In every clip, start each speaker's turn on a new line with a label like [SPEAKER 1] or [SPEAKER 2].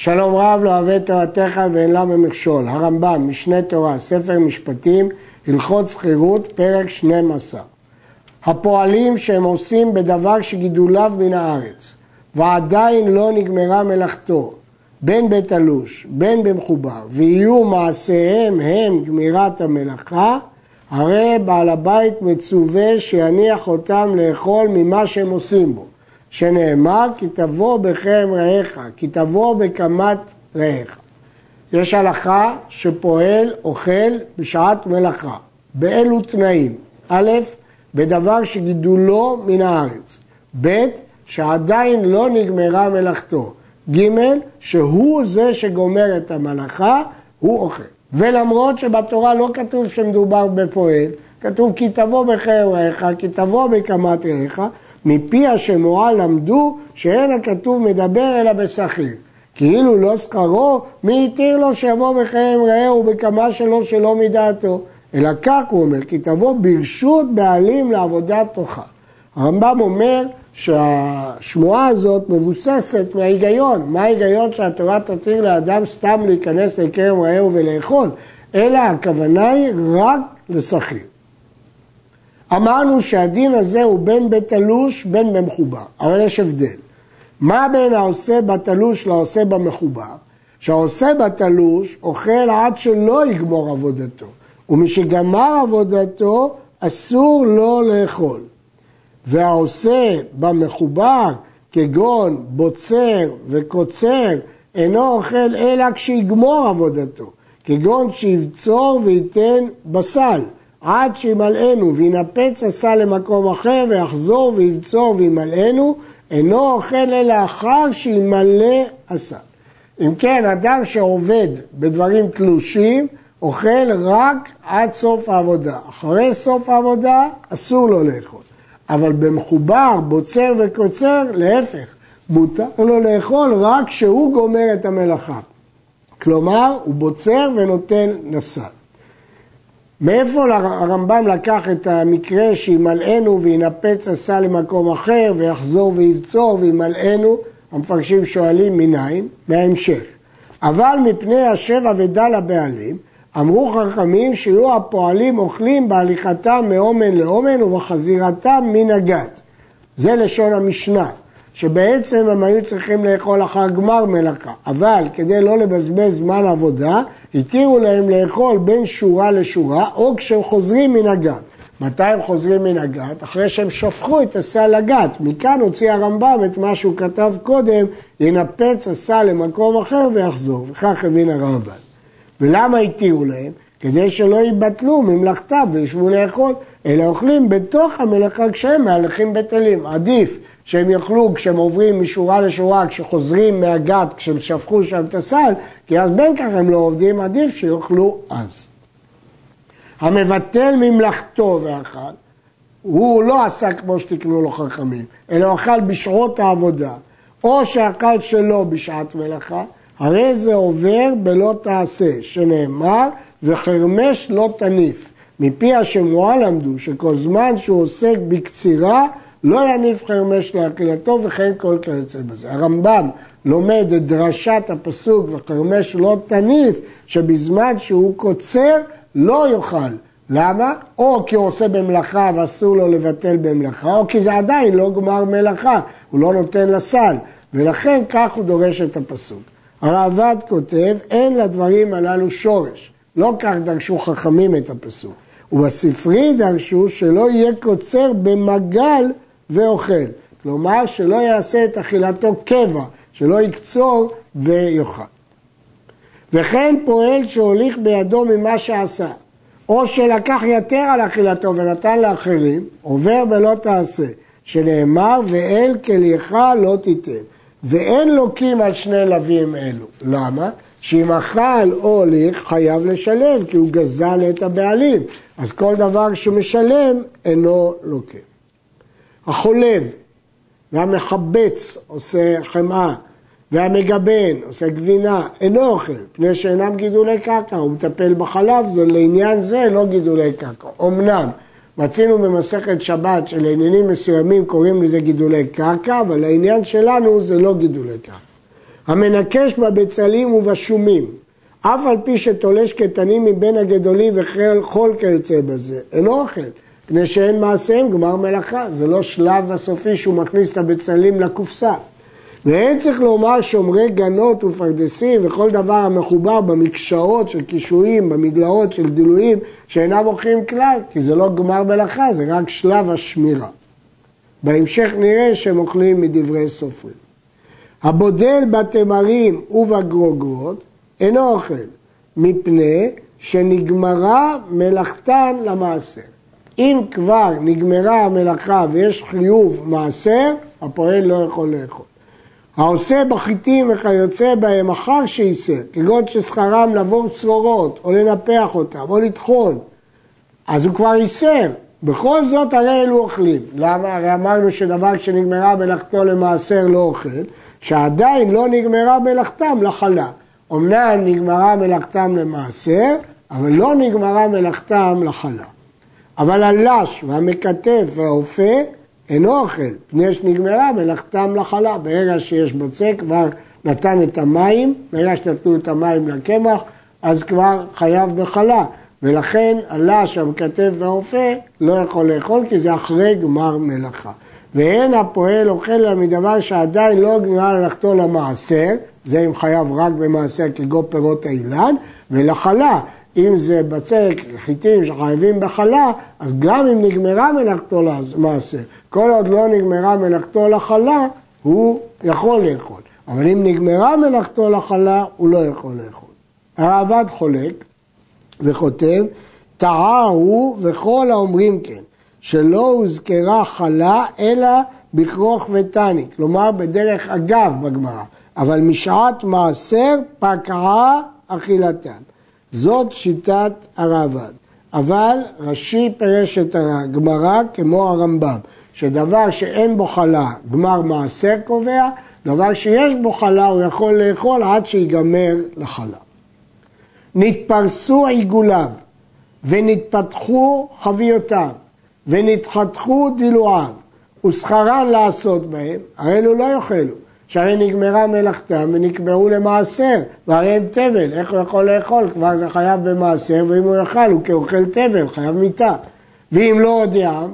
[SPEAKER 1] שלום רב לא אוהב תורתך ואין לה במכשול. הרמב"ם, משנה תורה, ספר משפטים, הלכות שכירות, פרק 12. הפועלים שהם עושים בדבר שגידוליו מן הארץ, ועדיין לא נגמרה מלאכתו, בין בתלוש, בין במחובר, ויהיו מעשיהם הם גמירת המלאכה, הרי בעל הבית מצווה שיניח אותם לאכול ממה שהם עושים בו. שנאמר כי תבוא בכם רעך, כי תבוא בקמת רעך. יש הלכה שפועל אוכל בשעת מלאכה. באילו תנאים? א', בדבר שגידולו מן הארץ. ב', שעדיין לא נגמרה מלאכתו. ג', שהוא זה שגומר את המלאכה, הוא אוכל. ולמרות שבתורה לא כתוב שמדובר בפועל, כתוב כי תבוא בחרב רעך, כי תבוא בקמת רעך, מפי השמועה למדו שאין הכתוב מדבר אלא בשכיר. כאילו לא שכרו, מי התיר לו שיבוא בחרם רעהו בקמה שלו שלא מדעתו? אלא כך הוא אומר, כי תבוא ברשות בעלים לעבודת תוכה. הרמב"ם אומר שהשמועה הזאת מבוססת מההיגיון. מה ההיגיון שהתורה תתיר לאדם סתם להיכנס לכרם רעהו ולאכול? אלא הכוונה היא רק לשכיר. אמרנו שהדין הזה הוא בין בתלוש בין במחובר, אבל יש הבדל. מה בין העושה בתלוש לעושה במחובר? שהעושה בתלוש אוכל עד שלא יגמור עבודתו, ומשגמר עבודתו אסור לו לאכול. והעושה במחובר, כגון בוצר וקוצר, אינו אוכל אלא כשיגמור עבודתו, כגון שיבצור וייתן בסל. עד שימלאנו וינפץ עשה למקום אחר ויחזור ויבצור וימלאנו, אינו אוכל אלא אחר שימלא עשה. אם כן, אדם שעובד בדברים תלושים, אוכל רק עד סוף העבודה. אחרי סוף העבודה אסור לו לאכול. אבל במחובר, בוצר וקוצר, להפך, מותר לו לאכול רק כשהוא גומר את המלאכה. כלומר, הוא בוצר ונותן נסל. מאיפה הרמב"ם לקח את המקרה שימלאנו וינפץ עשה למקום אחר ויחזור ויבצור וימלאנו? המפרשים שואלים מניין? מההמשך. אבל מפני השבע ודל הבעלים, אמרו חכמים שיהיו הפועלים אוכלים בהליכתם מאומן לאומן ובחזירתם מן הגת. זה לשון המשנה. שבעצם הם היו צריכים לאכול אחר גמר מלאכה, אבל כדי לא לבזבז זמן עבודה, התירו להם לאכול בין שורה לשורה, או כשהם חוזרים מן הגת. מתי הם חוזרים מן הגת? אחרי שהם שפכו את הסל לגת. מכאן הוציא הרמב"ם את מה שהוא כתב קודם, ינפץ הסל למקום אחר ויחזור, וכך הבין הרמב"ם. ולמה התירו להם? כדי שלא ייבטלו ממלאכתם וישבו לאכול, אלא אוכלים בתוך המלאכה כשהם מהלכים בטלים. עדיף שהם יאכלו כשהם עוברים משורה לשורה, כשחוזרים מהגת, כשהם שפכו שם את הסל, כי אז בין כך הם לא עובדים, עדיף שיאכלו אז. המבטל ממלאכתו ואכל, הוא לא עשה כמו שתקנו לו חכמים, אלא אכל בשעות העבודה, או שאכל שלא בשעת מלאכה, הרי זה עובר בלא תעשה, שנאמר, וחרמש לא תניף. מפי השמועה למדו שכל זמן שהוא עוסק בקצירה, לא יניף חרמש לאכילתו וכן כל כיוצא בזה. הרמב"ם לומד את דרשת הפסוק וחרמש לא תניף, שבזמן שהוא קוצר לא יאכל. למה? או כי הוא עושה במלאכה ואסור לו לבטל במלאכה, או כי זה עדיין לא גמר מלאכה, הוא לא נותן לסל, ולכן כך הוא דורש את הפסוק. הרעב"ד כותב, אין לדברים הללו שורש. לא כך דרשו חכמים את הפסוק. ובספרי דרשו שלא יהיה קוצר במגל ואוכל. כלומר, שלא יעשה את אכילתו קבע, שלא יקצור ויאכל. וכן פועל שהוליך בידו ממה שעשה, או שלקח יתר על אכילתו ונתן לאחרים, עובר בלא תעשה, שנאמר ואל כליך לא תיתן. ואין לוקים על שני לווים אלו. למה? שאם אכל או הוליך חייב לשלם, כי הוא גזל את הבעלים. אז כל דבר שמשלם אינו לוקה. החולב והמחבץ עושה חמאה והמגבן עושה גבינה, אינו אוכל, פני שאינם גידולי קרקע, הוא מטפל בחלב, זה לעניין זה לא גידולי קרקע. אמנם מצינו במסכת שבת שלעניינים מסוימים קוראים לזה גידולי קרקע, אבל לעניין שלנו זה לא גידולי קרקע. המנקש בבצלים ובשומים, אף על פי שתולש קטנים מבין הגדולים וכל כיוצא בזה, אינו אוכל, מפני שאין מעשיהם גמר מלאכה, זה לא שלב הסופי שהוא מכניס את הבצלים לקופסה. ואין צריך לומר שומרי גנות ופרדסים וכל דבר המחובר במקשאות של קישואים, במדלאות של דילויים, שאינם אוכלים כלל, כי זה לא גמר מלאכה, זה רק שלב השמירה. בהמשך נראה שהם אוכלים מדברי סופרים. הבודל בתמרים ובגרוגרות אינו אוכל, מפני שנגמרה מלאכתן למעשר. אם כבר נגמרה המלאכה ויש חיוב מעשר, הפועל לא יכול לאכול. העושה בחיטים וכיוצא בהם אחר שייסר, כגון ששכרם לעבור צרורות, או לנפח אותם, או לטחון, אז הוא כבר ייסר. בכל זאת הרי אלו אוכלים. למה? הרי אמרנו שדבר שנגמרה מלאכתו למעשר לא אוכל, שעדיין לא נגמרה מלאכתם לחלה. אמנם נגמרה מלאכתם למעשר, אבל לא נגמרה מלאכתם לחלה. אבל הלש והמקטף והאופה אינו אוכל, פני שנגמרה מלאכתם לחלה. ברגע שיש בצק כבר נתן את המים, ברגע שנתנו את המים לקמח, אז כבר חייב בחלה. ולכן הלש, המקטף והאופה לא יכול לאכול כי זה אחרי גמר מלאכה. ואין הפועל אוכל לה מדבר שעדיין לא גמרה מלאכתו למעשר, זה אם חייב רק במעשר כגון פירות האילן, ולחלה. אם זה בצק, חיטים שחייבים בחלה, אז גם אם נגמרה מלאכתו למעשר, כל עוד לא נגמרה מלאכתו לחלה, הוא יכול לאכול. אבל אם נגמרה מלאכתו לחלה, הוא לא יכול לאכול. הרעב"ד חולק וכותב, טעה הוא וכל האומרים כן, שלא הוזכרה חלה אלא בכרוך ותני, כלומר בדרך אגב בגמרא, אבל משעת מעשר פקעה אכילתם. זאת שיטת הרעב"ד. אבל רש"י פירש את הגמרא כמו הרמב"ם, שדבר שאין בו חלה, גמר מעשר קובע, דבר שיש בו חלה הוא יכול לאכול עד שיגמר לחלה. נתפרסו עיגוליו ונתפתחו חביותיו ונתחתכו דילואיו ושכרן לעשות בהם, הרי אלו לא יאכלו. שהרי נגמרה מלאכתם ונקבעו למעשר, והרי הם תבל, איך הוא יכול לאכול? כבר זה חייב במעשר, ואם הוא יאכל הוא כאוכל תבל, חייב מיתה. ואם לא הודיעם,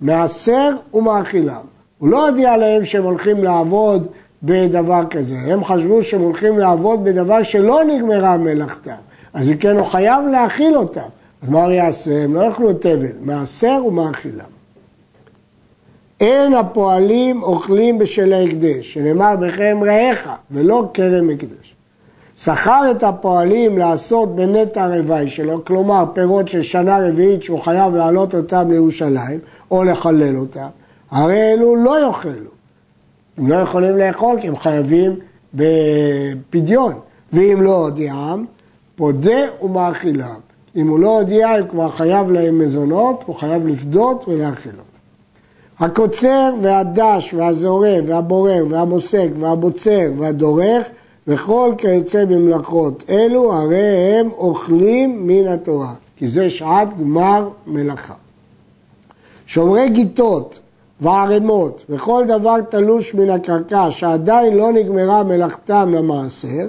[SPEAKER 1] מעשר ומאכילם. הוא לא הודיע להם שהם הולכים לעבוד בדבר כזה, הם חשבו שהם הולכים לעבוד בדבר שלא נגמרה מלאכתם, אז אם כן הוא חייב להאכיל אותם. אז מה הוא יעשה? הם לא יאכלו תבל, מעשר ומאכילם. אין הפועלים אוכלים בשל ההקדש, שנאמר בכם רעך ולא כרם הקדש. שכר את הפועלים לעשות בנטע רווי שלו, כלומר פירות של שנה רביעית שהוא חייב להעלות אותם לירושלים או לחלל אותם, הרי אלו לא יאכלו. הם לא יכולים לאכול כי הם חייבים בפדיון, ואם לא הודיעם, פודה ומאכילם. אם הוא לא הודיע, הוא כבר חייב להם מזונות, הוא חייב לפדות ולהאכילות. הקוצר והדש והזורע והבורר והמוסק והבוצר והדורך וכל כיוצא במלאכות אלו הרי הם אוכלים מן התורה, כי זה שעת גמר מלאכה. שומרי גיטות וערימות וכל דבר תלוש מן הקרקע שעדיין לא נגמרה מלאכתם למעשר,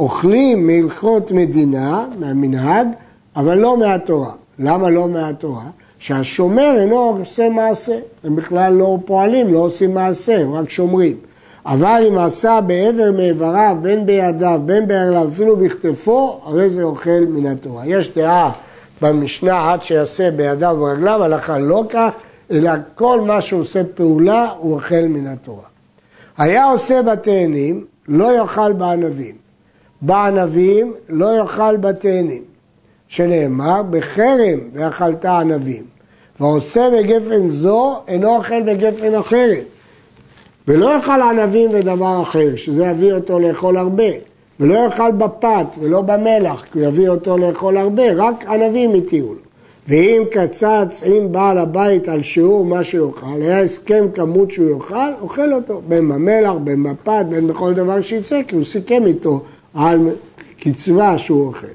[SPEAKER 1] אוכלים מהלכות מדינה, מהמנהג, אבל לא מהתורה. למה לא מהתורה? שהשומר אינו עושה מעשה, הם בכלל לא פועלים, לא עושים מעשה, הם רק שומרים. אבל אם עשה בעבר מאיבריו, בין בידיו, בין בערליו, אפילו בכתפו, הרי זה אוכל מן התורה. יש דעה במשנה עד שיעשה בידיו וברגליו, הלכה לא כך, אלא כל מה שהוא עושה פעולה, הוא אוכל מן התורה. היה עושה בתאנים, לא יאכל בענבים. בענבים, לא יאכל בתאנים. שנאמר, בחרם ואכלת ענבים. ועושה בגפן זו, אינו אוכל בגפן אחרת. ולא יאכל ענבים ודבר אחר, שזה יביא אותו לאכול הרבה. ולא יאכל בפת ולא במלח, כי הוא יביא אותו לאכול הרבה, רק ענבים התירו לו. ואם קצץ עם בעל הבית על שיעור מה שיאכל, היה הסכם כמות שהוא יאכל, אוכל אותו, בין במלח, בין בפת, בין בכל דבר שיצא, כי הוא סיכם איתו על קצבה שהוא אוכל.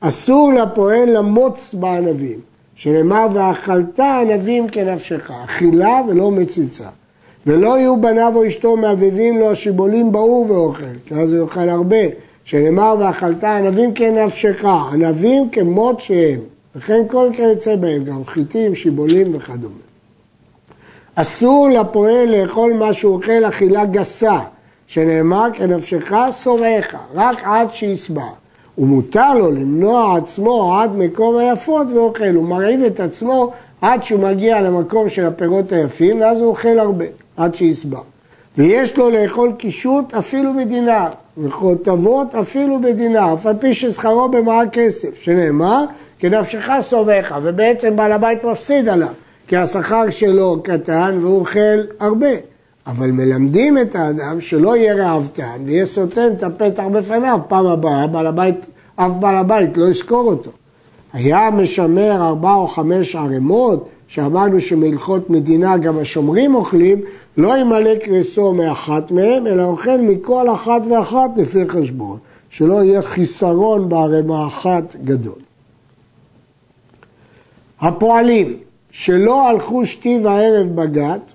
[SPEAKER 1] אסור לפועל למוץ בענבים, שנאמר ואכלת ענבים כנפשך, אכילה ולא מציצה. ולא יהיו בניו או אשתו מאביבים לו השיבולים באור ואוכל, כי אז הוא יאכל הרבה, שנאמר ואכלת ענבים כנפשך, ענבים כמות שהם, וכן כל כיוצא בהם, גם חיטים, שיבולים וכדומה. אסור לפועל לאכול מה שהוא אוכל אכילה גסה, שנאמר כנפשך שובעך, רק עד שישבע. ומותר לו למנוע עצמו עד מקום היפות ואוכל, הוא מרעיב את עצמו עד שהוא מגיע למקום של הפירות היפים, ואז הוא אוכל הרבה, עד שישבע. ויש לו לאכול קישוט אפילו מדינר, וחוטבות אפילו בדינר, אף על פי ששכרו במעה כסף, שנאמר, כנפשך סובך, ובעצם בעל הבית מפסיד עליו, כי השכר שלו קטן והוא אוכל הרבה. אבל מלמדים את האדם שלא יהיה ראוותן ויהיה סותם את הפתח בפניו, פעם הבאה בעל הבית, אף בעל הבית לא יזכור אותו. היה משמר ארבע או חמש ערימות, שאמרנו שמהלכות מדינה גם השומרים אוכלים, לא ימלא קריסו מאחת מהם, אלא אוכל מכל אחת ואחת לפי חשבון, שלא יהיה חיסרון בערימה אחת גדול. הפועלים שלא הלכו שתי וערב בגת,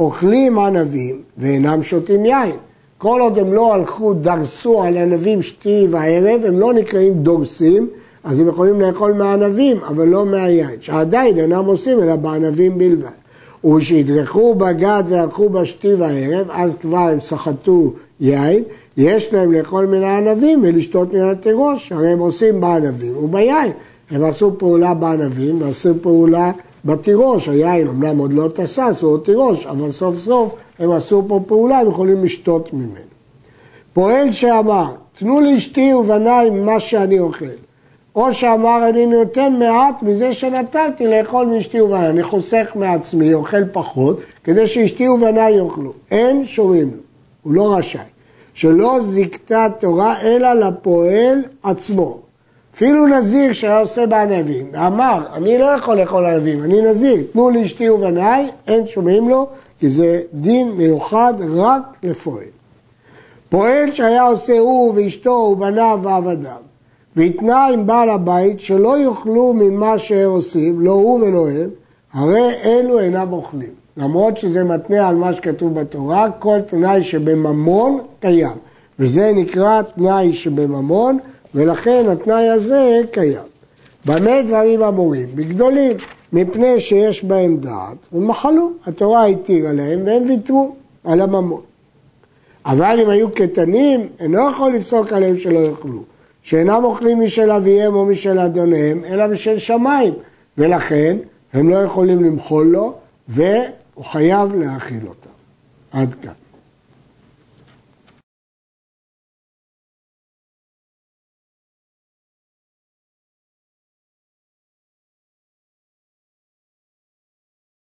[SPEAKER 1] אוכלים ענבים ואינם שותים יין. כל עוד הם לא הלכו, דרסו על ענבים שתי וערב, הם לא נקראים דורסים, אז הם יכולים לאכול מהענבים, אבל לא מהיין, שעדיין אינם עושים אלא בענבים בלבד. ושידרכו בגד והלכו בשתי וערב, אז כבר הם סחטו יין, יש להם לאכול מן הענבים ולשתות מן התירוש, הרי הם עושים בענבים וביין. הם עשו פעולה בענבים ועשו פעולה בתירוש, היין אמנם עוד לא תסס, הוא עוד תירוש, אבל סוף סוף הם עשו פה פעולה, הם יכולים לשתות ממנו. פועל שאמר, תנו לאשתי ובניי מה שאני אוכל. או שאמר אני נותן מעט מזה שנתתי לאכול מאשתי ובניי, אני חוסך מעצמי, אוכל פחות, כדי שאשתי ובניי יאכלו. אין שומעים לו, הוא לא רשאי. שלא זיכתה תורה אלא לפועל עצמו. אפילו נזיר שהיה עושה בענבים, ואמר, אני לא יכול לאכול ענבים, אני נזיר, תנו לי אשתי ובניי, אין שומעים לו, כי זה דין מיוחד רק לפועל. פועל שהיה עושה הוא ואשתו ובניו ועבדיו, והתנה עם בעל הבית שלא יאכלו ממה שהם עושים, לא הוא ולא הם, הרי אלו אינם אוכלים. למרות שזה מתנה על מה שכתוב בתורה, כל תנאי שבממון קיים. וזה נקרא תנאי שבממון, ולכן התנאי הזה קיים. במה דברים אמורים? בגדולים, מפני שיש בהם דעת, ומחלו. התורה התירה להם והם ויתרו על הממון. אבל אם היו קטנים, אינו יכול לפסוק עליהם שלא יאכלו. שאינם אוכלים משל אביהם או משל אדוניהם, אלא משל שמיים. ולכן הם לא יכולים למחול לו, והוא חייב להאכיל אותם. עד כאן.